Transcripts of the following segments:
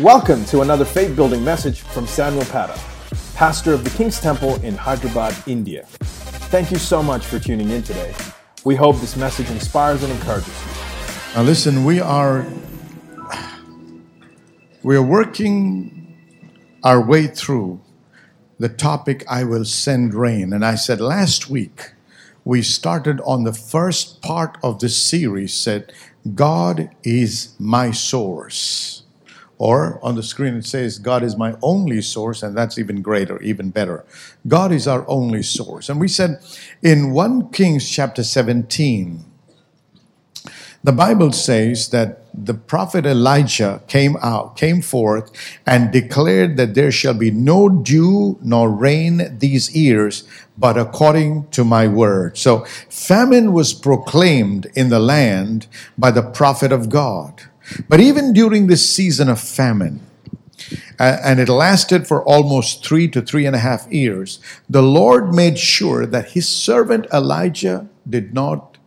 Welcome to another faith building message from Samuel Patta, pastor of the King's Temple in Hyderabad, India. Thank you so much for tuning in today. We hope this message inspires and encourages you. Now listen, we are we are working our way through the topic I will send rain. And I said last week we started on the first part of this series said God is my source. Or on the screen it says, God is my only source, and that's even greater, even better. God is our only source. And we said in 1 Kings chapter 17, the Bible says that the prophet Elijah came out, came forth, and declared that there shall be no dew nor rain these years, but according to my word. So famine was proclaimed in the land by the prophet of God. But even during this season of famine, uh, and it lasted for almost three to three and a half years, the Lord made sure that his servant Elijah did not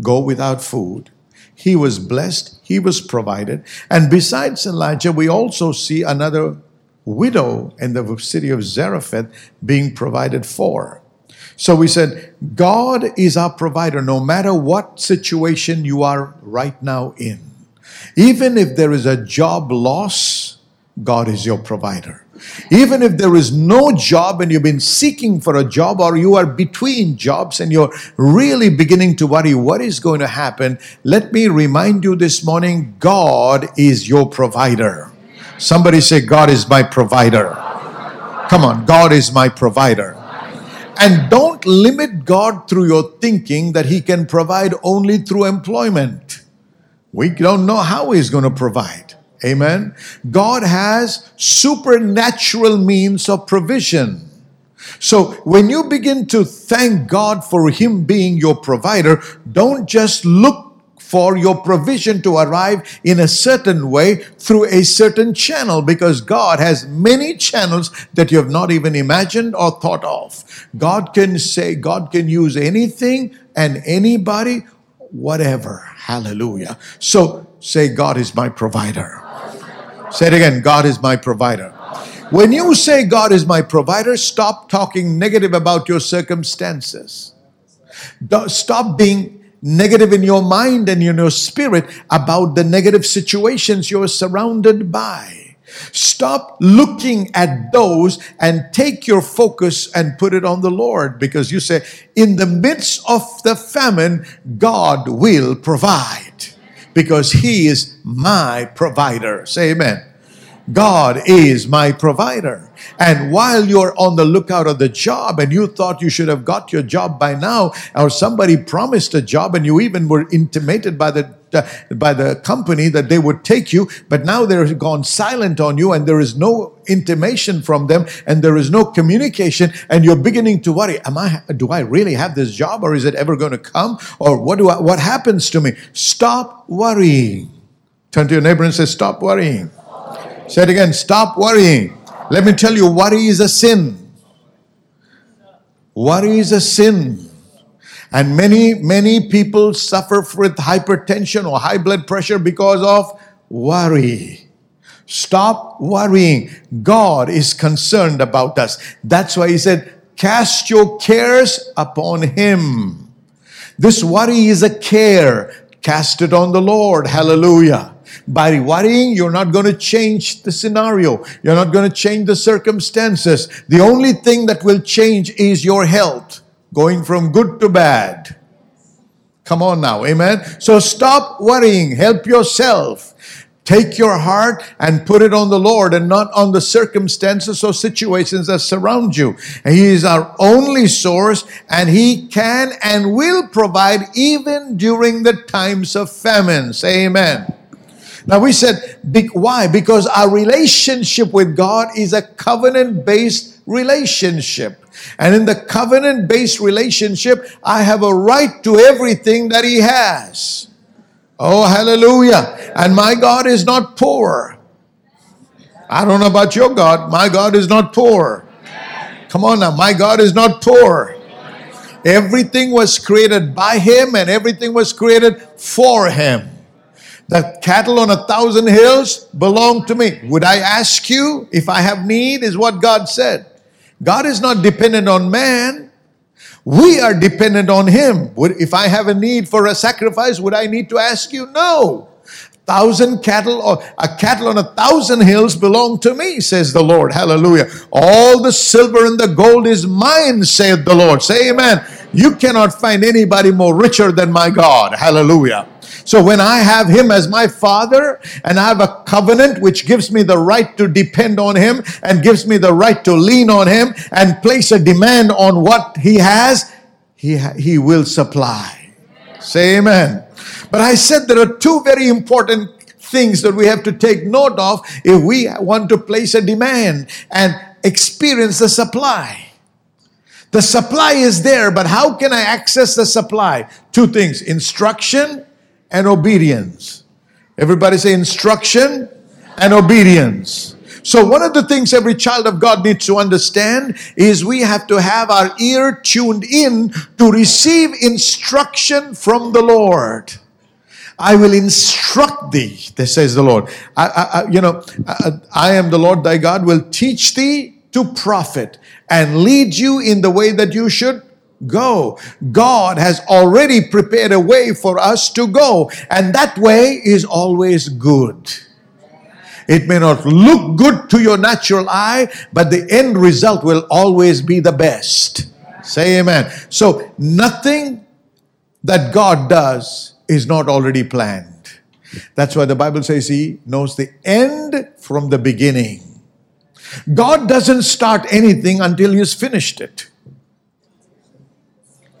go without food. He was blessed, he was provided. And besides Elijah, we also see another widow in the city of Zarephath being provided for. So we said, God is our provider no matter what situation you are right now in. Even if there is a job loss, God is your provider. Even if there is no job and you've been seeking for a job or you are between jobs and you're really beginning to worry what is going to happen, let me remind you this morning God is your provider. Somebody say, God is my provider. Come on, God is my provider. And don't limit God through your thinking that He can provide only through employment. We don't know how He's going to provide. Amen. God has supernatural means of provision. So when you begin to thank God for Him being your provider, don't just look for your provision to arrive in a certain way through a certain channel because God has many channels that you have not even imagined or thought of. God can say, God can use anything and anybody whatever. Hallelujah. So say, God is my provider. Say it again God is my provider. When you say God is my provider, stop talking negative about your circumstances. Stop being negative in your mind and in your spirit about the negative situations you're surrounded by. Stop looking at those and take your focus and put it on the Lord because you say, in the midst of the famine, God will provide because He is my provider. Say amen. God is my provider. And while you're on the lookout of the job and you thought you should have got your job by now, or somebody promised a job and you even were intimated by the uh, by the company that they would take you, but now they're gone silent on you and there is no intimation from them and there is no communication and you're beginning to worry, am I do I really have this job or is it ever going to come or what do I, what happens to me? Stop worrying. Turn to your neighbor and say stop worrying. Say it again, stop worrying. Let me tell you, worry is a sin. Worry is a sin. And many, many people suffer with hypertension or high blood pressure because of worry. Stop worrying. God is concerned about us. That's why He said, Cast your cares upon Him. This worry is a care. Cast it on the Lord. Hallelujah. By worrying, you're not going to change the scenario. You're not going to change the circumstances. The only thing that will change is your health, going from good to bad. Come on now, amen? So stop worrying. Help yourself. Take your heart and put it on the Lord and not on the circumstances or situations that surround you. He is our only source and He can and will provide even during the times of famine. Say amen. Now we said, why? Because our relationship with God is a covenant based relationship. And in the covenant based relationship, I have a right to everything that He has. Oh, hallelujah. And my God is not poor. I don't know about your God. My God is not poor. Come on now. My God is not poor. Everything was created by Him and everything was created for Him. The cattle on a thousand hills belong to me. Would I ask you if I have need? Is what God said. God is not dependent on man. We are dependent on Him. Would, if I have a need for a sacrifice, would I need to ask you? No. Thousand cattle or a cattle on a thousand hills belong to me, says the Lord. Hallelujah. All the silver and the gold is mine, saith the Lord. Say amen. You cannot find anybody more richer than my God. Hallelujah. So when I have Him as my Father and I have a covenant which gives me the right to depend on Him and gives me the right to lean on Him and place a demand on what He has, He, he will supply. Say amen. But I said there are two very important things that we have to take note of if we want to place a demand and experience the supply. The supply is there, but how can I access the supply? Two things instruction and obedience. Everybody say instruction and obedience. So, one of the things every child of God needs to understand is we have to have our ear tuned in to receive instruction from the Lord. I will instruct thee, says the Lord. I, I, you know, I, I am the Lord thy God, will teach thee to profit and lead you in the way that you should go. God has already prepared a way for us to go, and that way is always good. It may not look good to your natural eye, but the end result will always be the best. Say amen. So, nothing that God does is not already planned. That's why the Bible says He knows the end from the beginning. God doesn't start anything until He's finished it.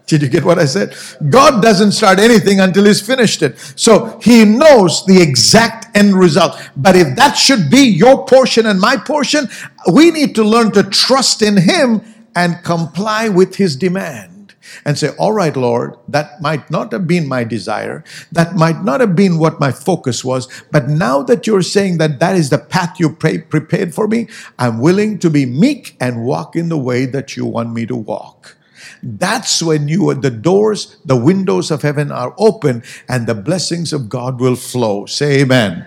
Did you get what I said? God doesn't start anything until He's finished it. So He knows the exact end result. But if that should be your portion and my portion, we need to learn to trust in Him and comply with His demand and say, All right, Lord, that might not have been my desire. That might not have been what my focus was. But now that you're saying that that is the path you pray, prepared for me, I'm willing to be meek and walk in the way that you want me to walk. That's when you the doors, the windows of heaven are open and the blessings of God will flow. Say amen.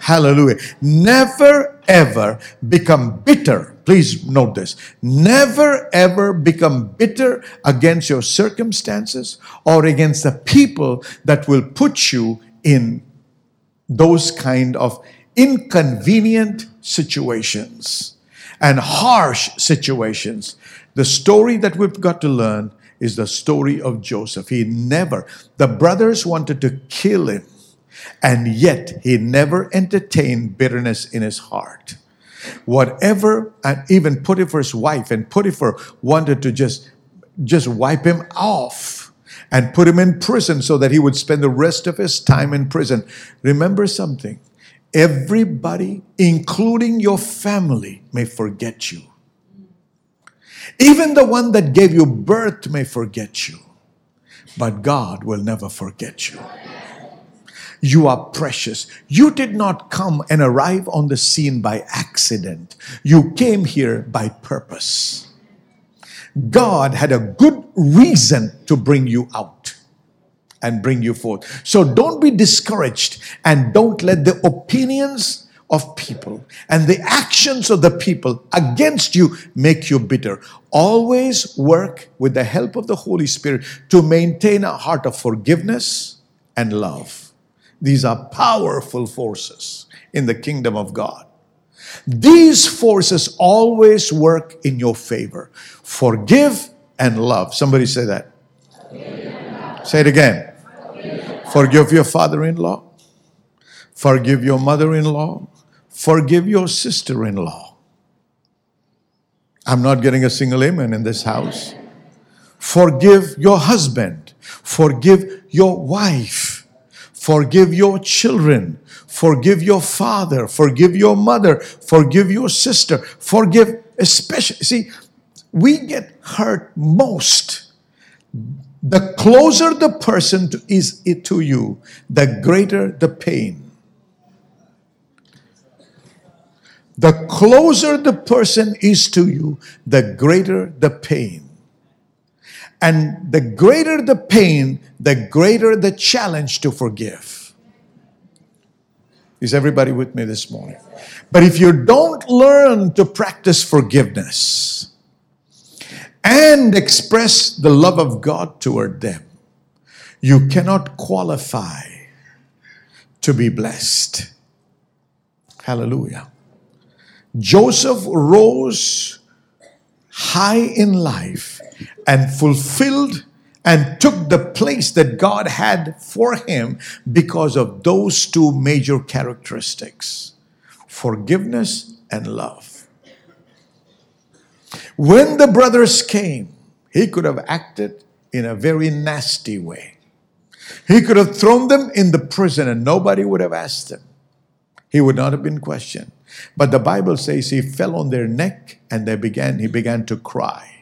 Hallelujah. Never ever become bitter. Please note this. Never ever become bitter against your circumstances or against the people that will put you in those kind of inconvenient situations and harsh situations the story that we've got to learn is the story of Joseph. He never, the brothers wanted to kill him, and yet he never entertained bitterness in his heart. Whatever, and even Potiphar's wife and Potiphar wanted to just, just wipe him off and put him in prison so that he would spend the rest of his time in prison. Remember something everybody, including your family, may forget you. Even the one that gave you birth may forget you, but God will never forget you. You are precious. You did not come and arrive on the scene by accident. You came here by purpose. God had a good reason to bring you out and bring you forth. So don't be discouraged and don't let the opinions of people and the actions of the people against you make you bitter. Always work with the help of the Holy Spirit to maintain a heart of forgiveness and love. These are powerful forces in the kingdom of God. These forces always work in your favor. Forgive and love. Somebody say that. Say it again. Forgive your father in law. Forgive your mother in law. Forgive your sister in law. I'm not getting a single amen in this house. Forgive your husband. Forgive your wife. Forgive your children. Forgive your father. Forgive your mother. Forgive your sister. Forgive, especially, see, we get hurt most. The closer the person to, is to you, the greater the pain. The closer the person is to you, the greater the pain. And the greater the pain, the greater the challenge to forgive. Is everybody with me this morning? But if you don't learn to practice forgiveness and express the love of God toward them, you cannot qualify to be blessed. Hallelujah. Joseph rose high in life and fulfilled and took the place that God had for him because of those two major characteristics forgiveness and love. When the brothers came, he could have acted in a very nasty way. He could have thrown them in the prison and nobody would have asked him. He would not have been questioned. But the Bible says he fell on their neck and they began he began to cry.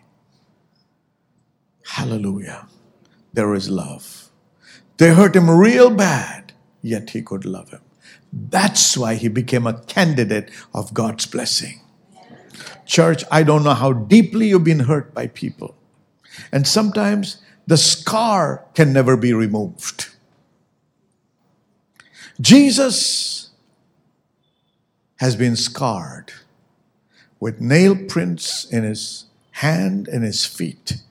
Hallelujah. There is love. They hurt him real bad, yet he could love him. That's why he became a candidate of God's blessing. Church, I don't know how deeply you've been hurt by people. And sometimes the scar can never be removed. Jesus has been scarred with nail prints in his hand and his feet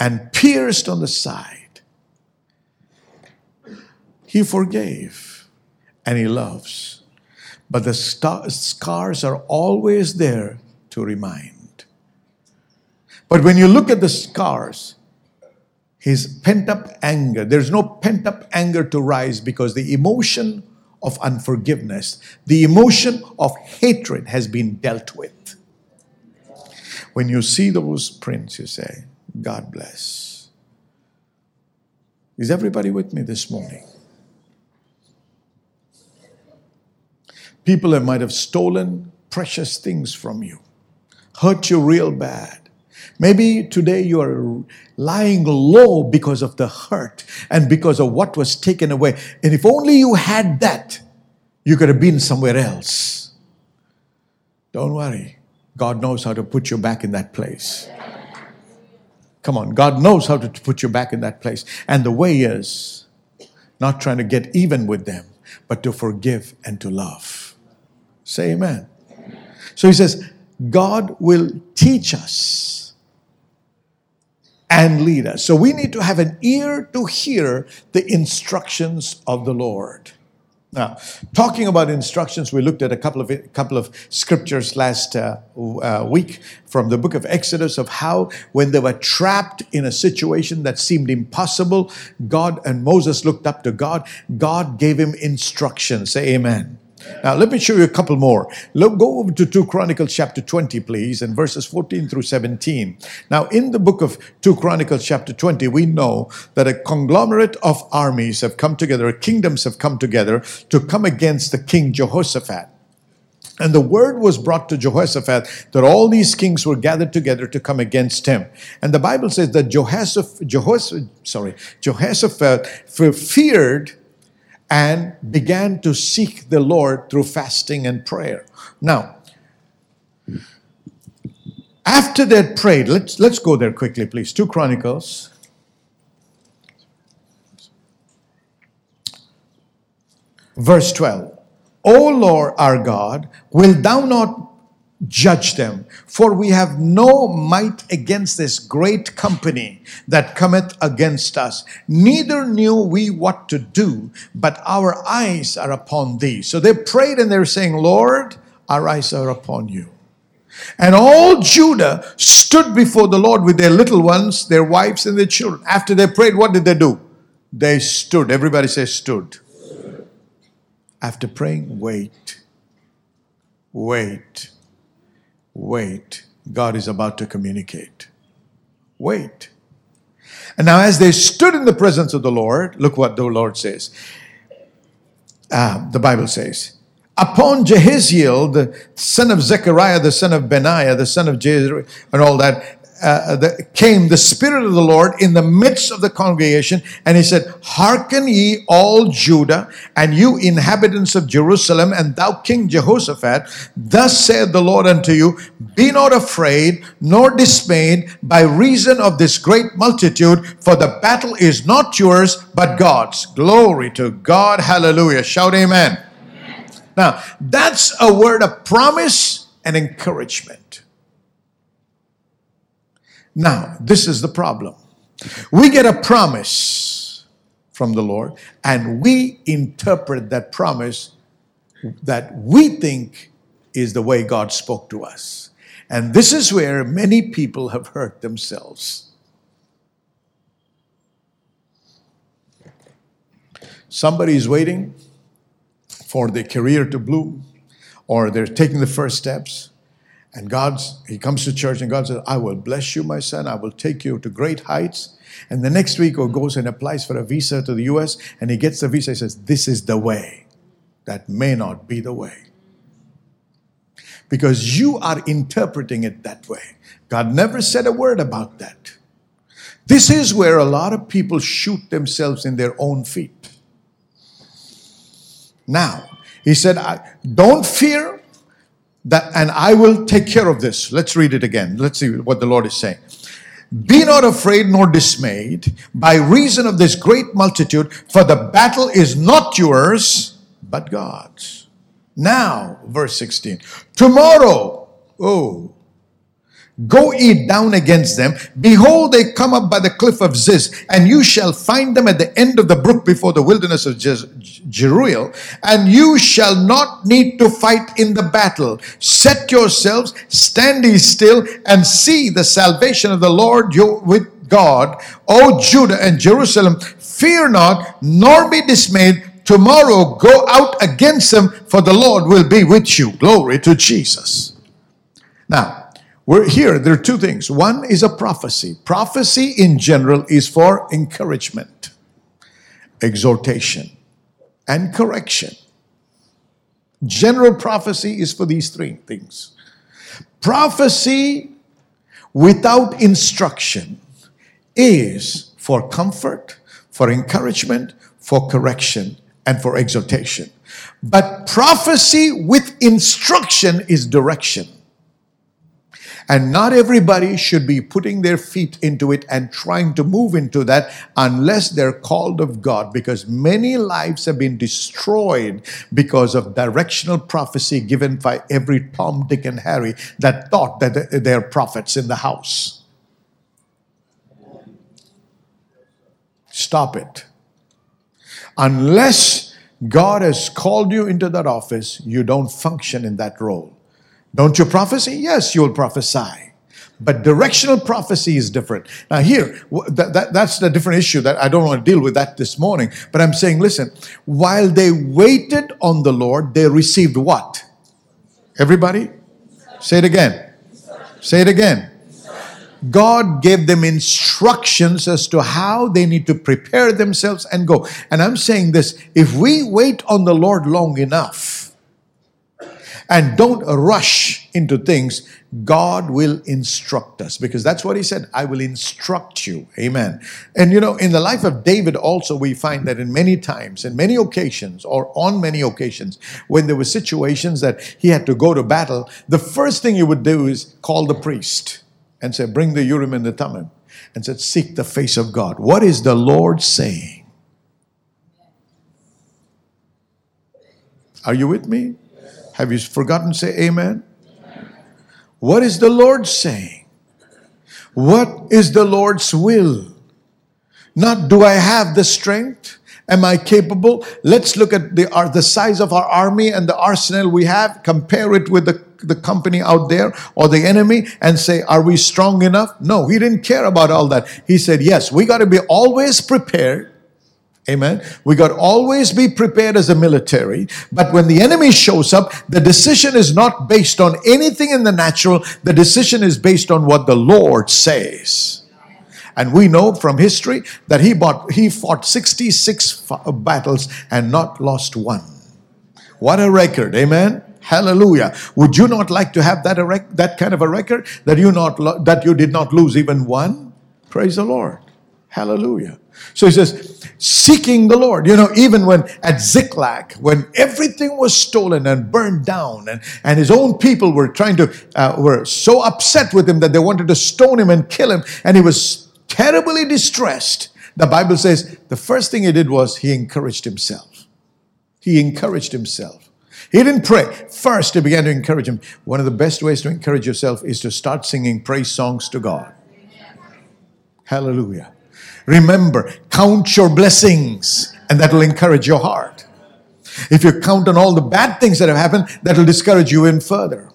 and pierced on the side. He forgave and he loves. But the scars are always there to remind. But when you look at the scars, his pent up anger, there's no pent up anger to rise because the emotion of unforgiveness, the emotion of hatred has been dealt with. When you see those prints, you say, God bless. Is everybody with me this morning? People that might have stolen precious things from you, hurt you real bad. Maybe today you are lying low because of the hurt and because of what was taken away. And if only you had that, you could have been somewhere else. Don't worry. God knows how to put you back in that place. Come on, God knows how to put you back in that place. And the way is not trying to get even with them, but to forgive and to love. Say amen. So he says, God will teach us and lead us. So we need to have an ear to hear the instructions of the Lord. Now, talking about instructions, we looked at a couple of a couple of scriptures last uh, uh, week from the book of Exodus of how when they were trapped in a situation that seemed impossible, God and Moses looked up to God. God gave him instructions. Say Amen. Now, let me show you a couple more. Look, go over to 2 Chronicles chapter 20, please, and verses 14 through 17. Now, in the book of 2 Chronicles chapter 20, we know that a conglomerate of armies have come together, kingdoms have come together to come against the king Jehoshaphat. And the word was brought to Jehoshaphat that all these kings were gathered together to come against him. And the Bible says that Jehoshaphat, Jehoshaphat sorry, Jehoshaphat feared and began to seek the Lord through fasting and prayer. Now, after they prayed, let's, let's go there quickly, please. Two Chronicles. Verse 12. O Lord our God, will thou not judge them. For we have no might against this great company that cometh against us. Neither knew we what to do, but our eyes are upon thee. So they prayed and they're saying, Lord, our eyes are upon you. And all Judah stood before the Lord with their little ones, their wives, and their children. After they prayed, what did they do? They stood. Everybody say, stood. After praying, wait. Wait Wait, God is about to communicate. Wait. And now, as they stood in the presence of the Lord, look what the Lord says. Uh, the Bible says, Upon Jahaziel, the son of Zechariah, the son of Benaiah, the son of Jezer, and all that, uh, the, came the Spirit of the Lord in the midst of the congregation, and he said, Hearken ye all Judah, and you inhabitants of Jerusalem, and thou King Jehoshaphat, thus saith the Lord unto you, Be not afraid, nor dismayed by reason of this great multitude, for the battle is not yours, but God's. Glory to God. Hallelujah. Shout amen. amen. Now, that's a word of promise and encouragement. Now, this is the problem. We get a promise from the Lord, and we interpret that promise that we think is the way God spoke to us. And this is where many people have hurt themselves. Somebody is waiting for their career to bloom, or they're taking the first steps. And God's, he comes to church and God says, I will bless you, my son. I will take you to great heights. And the next week, he goes and applies for a visa to the US, and he gets the visa. He says, This is the way. That may not be the way. Because you are interpreting it that way. God never said a word about that. This is where a lot of people shoot themselves in their own feet. Now, he said, Don't fear that, and I will take care of this. Let's read it again. Let's see what the Lord is saying. Be not afraid nor dismayed by reason of this great multitude, for the battle is not yours, but God's. Now, verse 16. Tomorrow, oh, Go eat down against them. Behold, they come up by the cliff of Ziz, and you shall find them at the end of the brook before the wilderness of Jeruel, and you shall not need to fight in the battle. Set yourselves, stand ye still, and see the salvation of the Lord your, with God, O Judah and Jerusalem. Fear not, nor be dismayed. Tomorrow go out against them, for the Lord will be with you. Glory to Jesus. Now, we're here, there are two things. One is a prophecy. Prophecy in general is for encouragement, exhortation, and correction. General prophecy is for these three things. Prophecy without instruction is for comfort, for encouragement, for correction, and for exhortation. But prophecy with instruction is direction. And not everybody should be putting their feet into it and trying to move into that unless they're called of God, because many lives have been destroyed because of directional prophecy given by every Tom, Dick, and Harry that thought that they're prophets in the house. Stop it. Unless God has called you into that office, you don't function in that role. Don't you prophesy? Yes, you'll prophesy. But directional prophecy is different. Now, here, that, that, that's the different issue that I don't want to deal with that this morning. But I'm saying, listen, while they waited on the Lord, they received what? Everybody? Say it again. Say it again. God gave them instructions as to how they need to prepare themselves and go. And I'm saying this if we wait on the Lord long enough, and don't rush into things, God will instruct us because that's what he said. I will instruct you. Amen. And you know, in the life of David also, we find that in many times, in many occasions, or on many occasions, when there were situations that he had to go to battle, the first thing he would do is call the priest and say, Bring the Urim and the Thummim, and said, Seek the face of God. What is the Lord saying? Are you with me? Have you forgotten say amen? What is the Lord saying? What is the Lord's will? Not do I have the strength? Am I capable? Let's look at the, uh, the size of our army and the arsenal we have, compare it with the, the company out there or the enemy, and say, Are we strong enough? No, he didn't care about all that. He said, Yes, we got to be always prepared Amen. We got always be prepared as a military. But when the enemy shows up, the decision is not based on anything in the natural. The decision is based on what the Lord says. And we know from history that he, bought, he fought 66 uh, battles and not lost one. What a record. Amen. Hallelujah. Would you not like to have that, that kind of a record that you, not, that you did not lose even one? Praise the Lord. Hallelujah. So he says, seeking the Lord. You know, even when at Ziklag, when everything was stolen and burned down, and, and his own people were trying to, uh, were so upset with him that they wanted to stone him and kill him, and he was terribly distressed. The Bible says the first thing he did was he encouraged himself. He encouraged himself. He didn't pray. First, he began to encourage him. One of the best ways to encourage yourself is to start singing praise songs to God. Hallelujah. Remember, count your blessings, and that will encourage your heart. If you count on all the bad things that have happened, that will discourage you even further.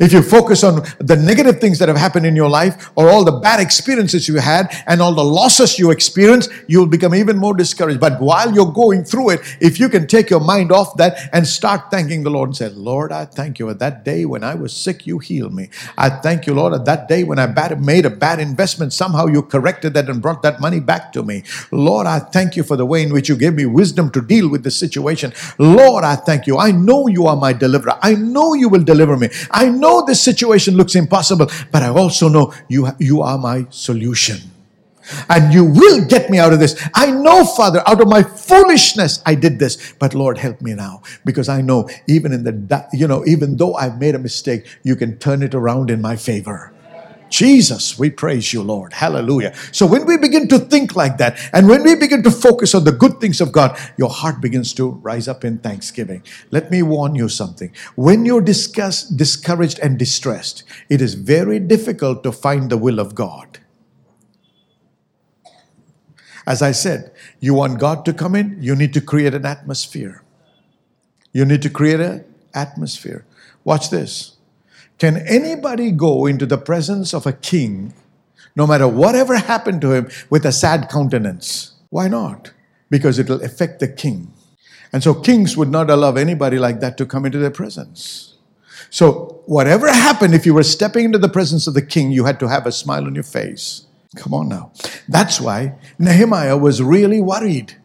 If you focus on the negative things that have happened in your life or all the bad experiences you had and all the losses you experienced, you will become even more discouraged. But while you're going through it, if you can take your mind off that and start thanking the Lord and say, Lord, I thank you. At that day when I was sick, you healed me. I thank you, Lord. At that day when I bad, made a bad investment, somehow you corrected that and brought that money back to me. Lord, I thank you for the way in which you gave me wisdom to deal with the situation. Lord, I thank you. I know you are my deliverer. I know you will deliver me. I know this situation looks impossible, but I also know you, you are my solution. And you will get me out of this. I know, Father, out of my foolishness, I did this. But Lord, help me now. Because I know, even in the, you know, even though I've made a mistake, you can turn it around in my favor. Jesus, we praise you, Lord. Hallelujah. So when we begin to think like that, and when we begin to focus on the good things of God, your heart begins to rise up in thanksgiving. Let me warn you something. When you're discuss, discouraged and distressed, it is very difficult to find the will of God. As I said, you want God to come in, you need to create an atmosphere. You need to create an atmosphere. Watch this. Can anybody go into the presence of a king, no matter whatever happened to him, with a sad countenance? Why not? Because it will affect the king. And so kings would not allow anybody like that to come into their presence. So, whatever happened, if you were stepping into the presence of the king, you had to have a smile on your face. Come on now. That's why Nehemiah was really worried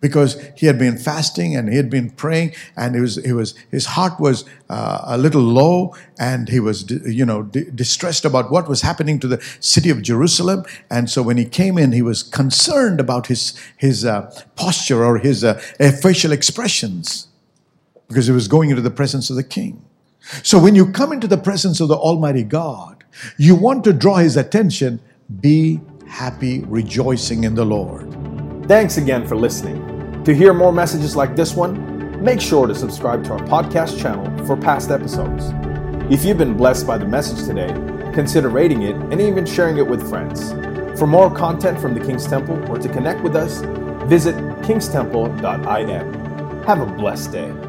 because he had been fasting and he had been praying and he was, he was his heart was uh, a little low and he was you know distressed about what was happening to the city of jerusalem. And so when he came in he was concerned about his his uh, posture or his uh, facial expressions because he was going into the presence of the king. So when you come into the presence of the almighty god you want to draw his attention be happy rejoicing in the lord Thanks again for listening. To hear more messages like this one, make sure to subscribe to our podcast channel for past episodes. If you've been blessed by the message today, consider rating it and even sharing it with friends. For more content from the King's Temple or to connect with us, visit kingstemple.in. Have a blessed day.